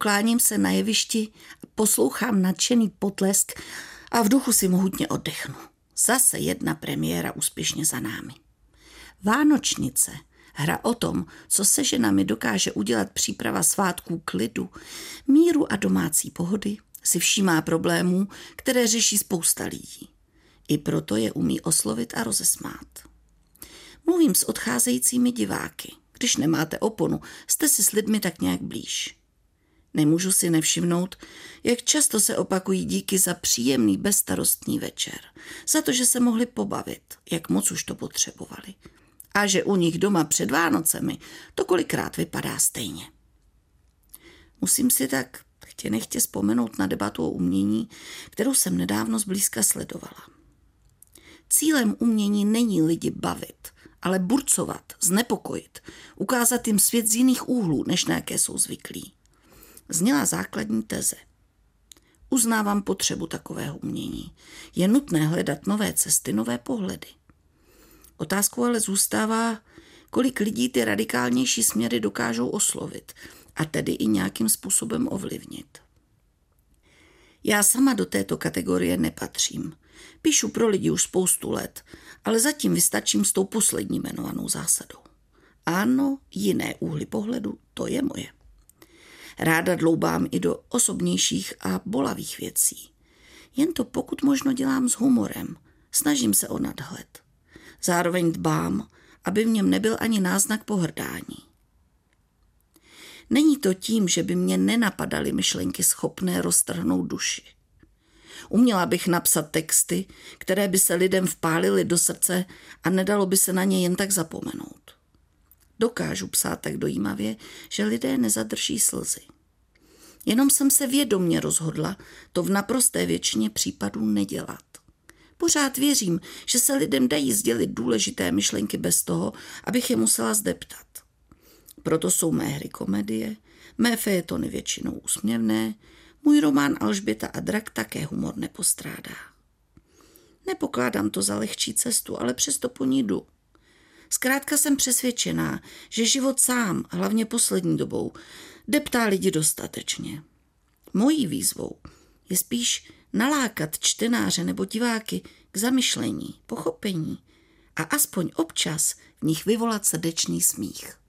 ukláním se na jevišti, poslouchám nadšený potlesk a v duchu si mohutně oddechnu. Zase jedna premiéra úspěšně za námi. Vánočnice, hra o tom, co se ženami dokáže udělat příprava svátků klidu, míru a domácí pohody, si všímá problémů, které řeší spousta lidí. I proto je umí oslovit a rozesmát. Mluvím s odcházejícími diváky. Když nemáte oponu, jste si s lidmi tak nějak blíž. Nemůžu si nevšimnout, jak často se opakují díky za příjemný bezstarostný večer, za to, že se mohli pobavit, jak moc už to potřebovali. A že u nich doma před Vánocemi to kolikrát vypadá stejně. Musím si tak chtě nechtě vzpomenout na debatu o umění, kterou jsem nedávno zblízka sledovala. Cílem umění není lidi bavit, ale burcovat, znepokojit, ukázat jim svět z jiných úhlů, než na jaké jsou zvyklí. Zněla základní teze. Uznávám potřebu takového umění. Je nutné hledat nové cesty, nové pohledy. Otázkou ale zůstává, kolik lidí ty radikálnější směry dokážou oslovit a tedy i nějakým způsobem ovlivnit. Já sama do této kategorie nepatřím. Píšu pro lidi už spoustu let, ale zatím vystačím s tou poslední jmenovanou zásadou. Ano, jiné úhly pohledu, to je moje. Ráda dloubám i do osobnějších a bolavých věcí. Jen to pokud možno dělám s humorem. Snažím se o nadhled. Zároveň dbám, aby v něm nebyl ani náznak pohrdání. Není to tím, že by mě nenapadaly myšlenky schopné roztrhnout duši. Uměla bych napsat texty, které by se lidem vpálily do srdce a nedalo by se na ně jen tak zapomenout. Dokážu psát tak dojímavě, že lidé nezadrží slzy. Jenom jsem se vědomně rozhodla to v naprosté většině případů nedělat. Pořád věřím, že se lidem dají sdělit důležité myšlenky bez toho, abych je musela zdeptat. Proto jsou mé hry komedie, mé fejetony většinou úsměvné, můj román Alžběta a drak také humor nepostrádá. Nepokládám to za lehčí cestu, ale přesto po ní jdu. Zkrátka jsem přesvědčená, že život sám, hlavně poslední dobou, deptá lidi dostatečně. Mojí výzvou je spíš nalákat čtenáře nebo diváky k zamyšlení, pochopení a aspoň občas v nich vyvolat srdečný smích.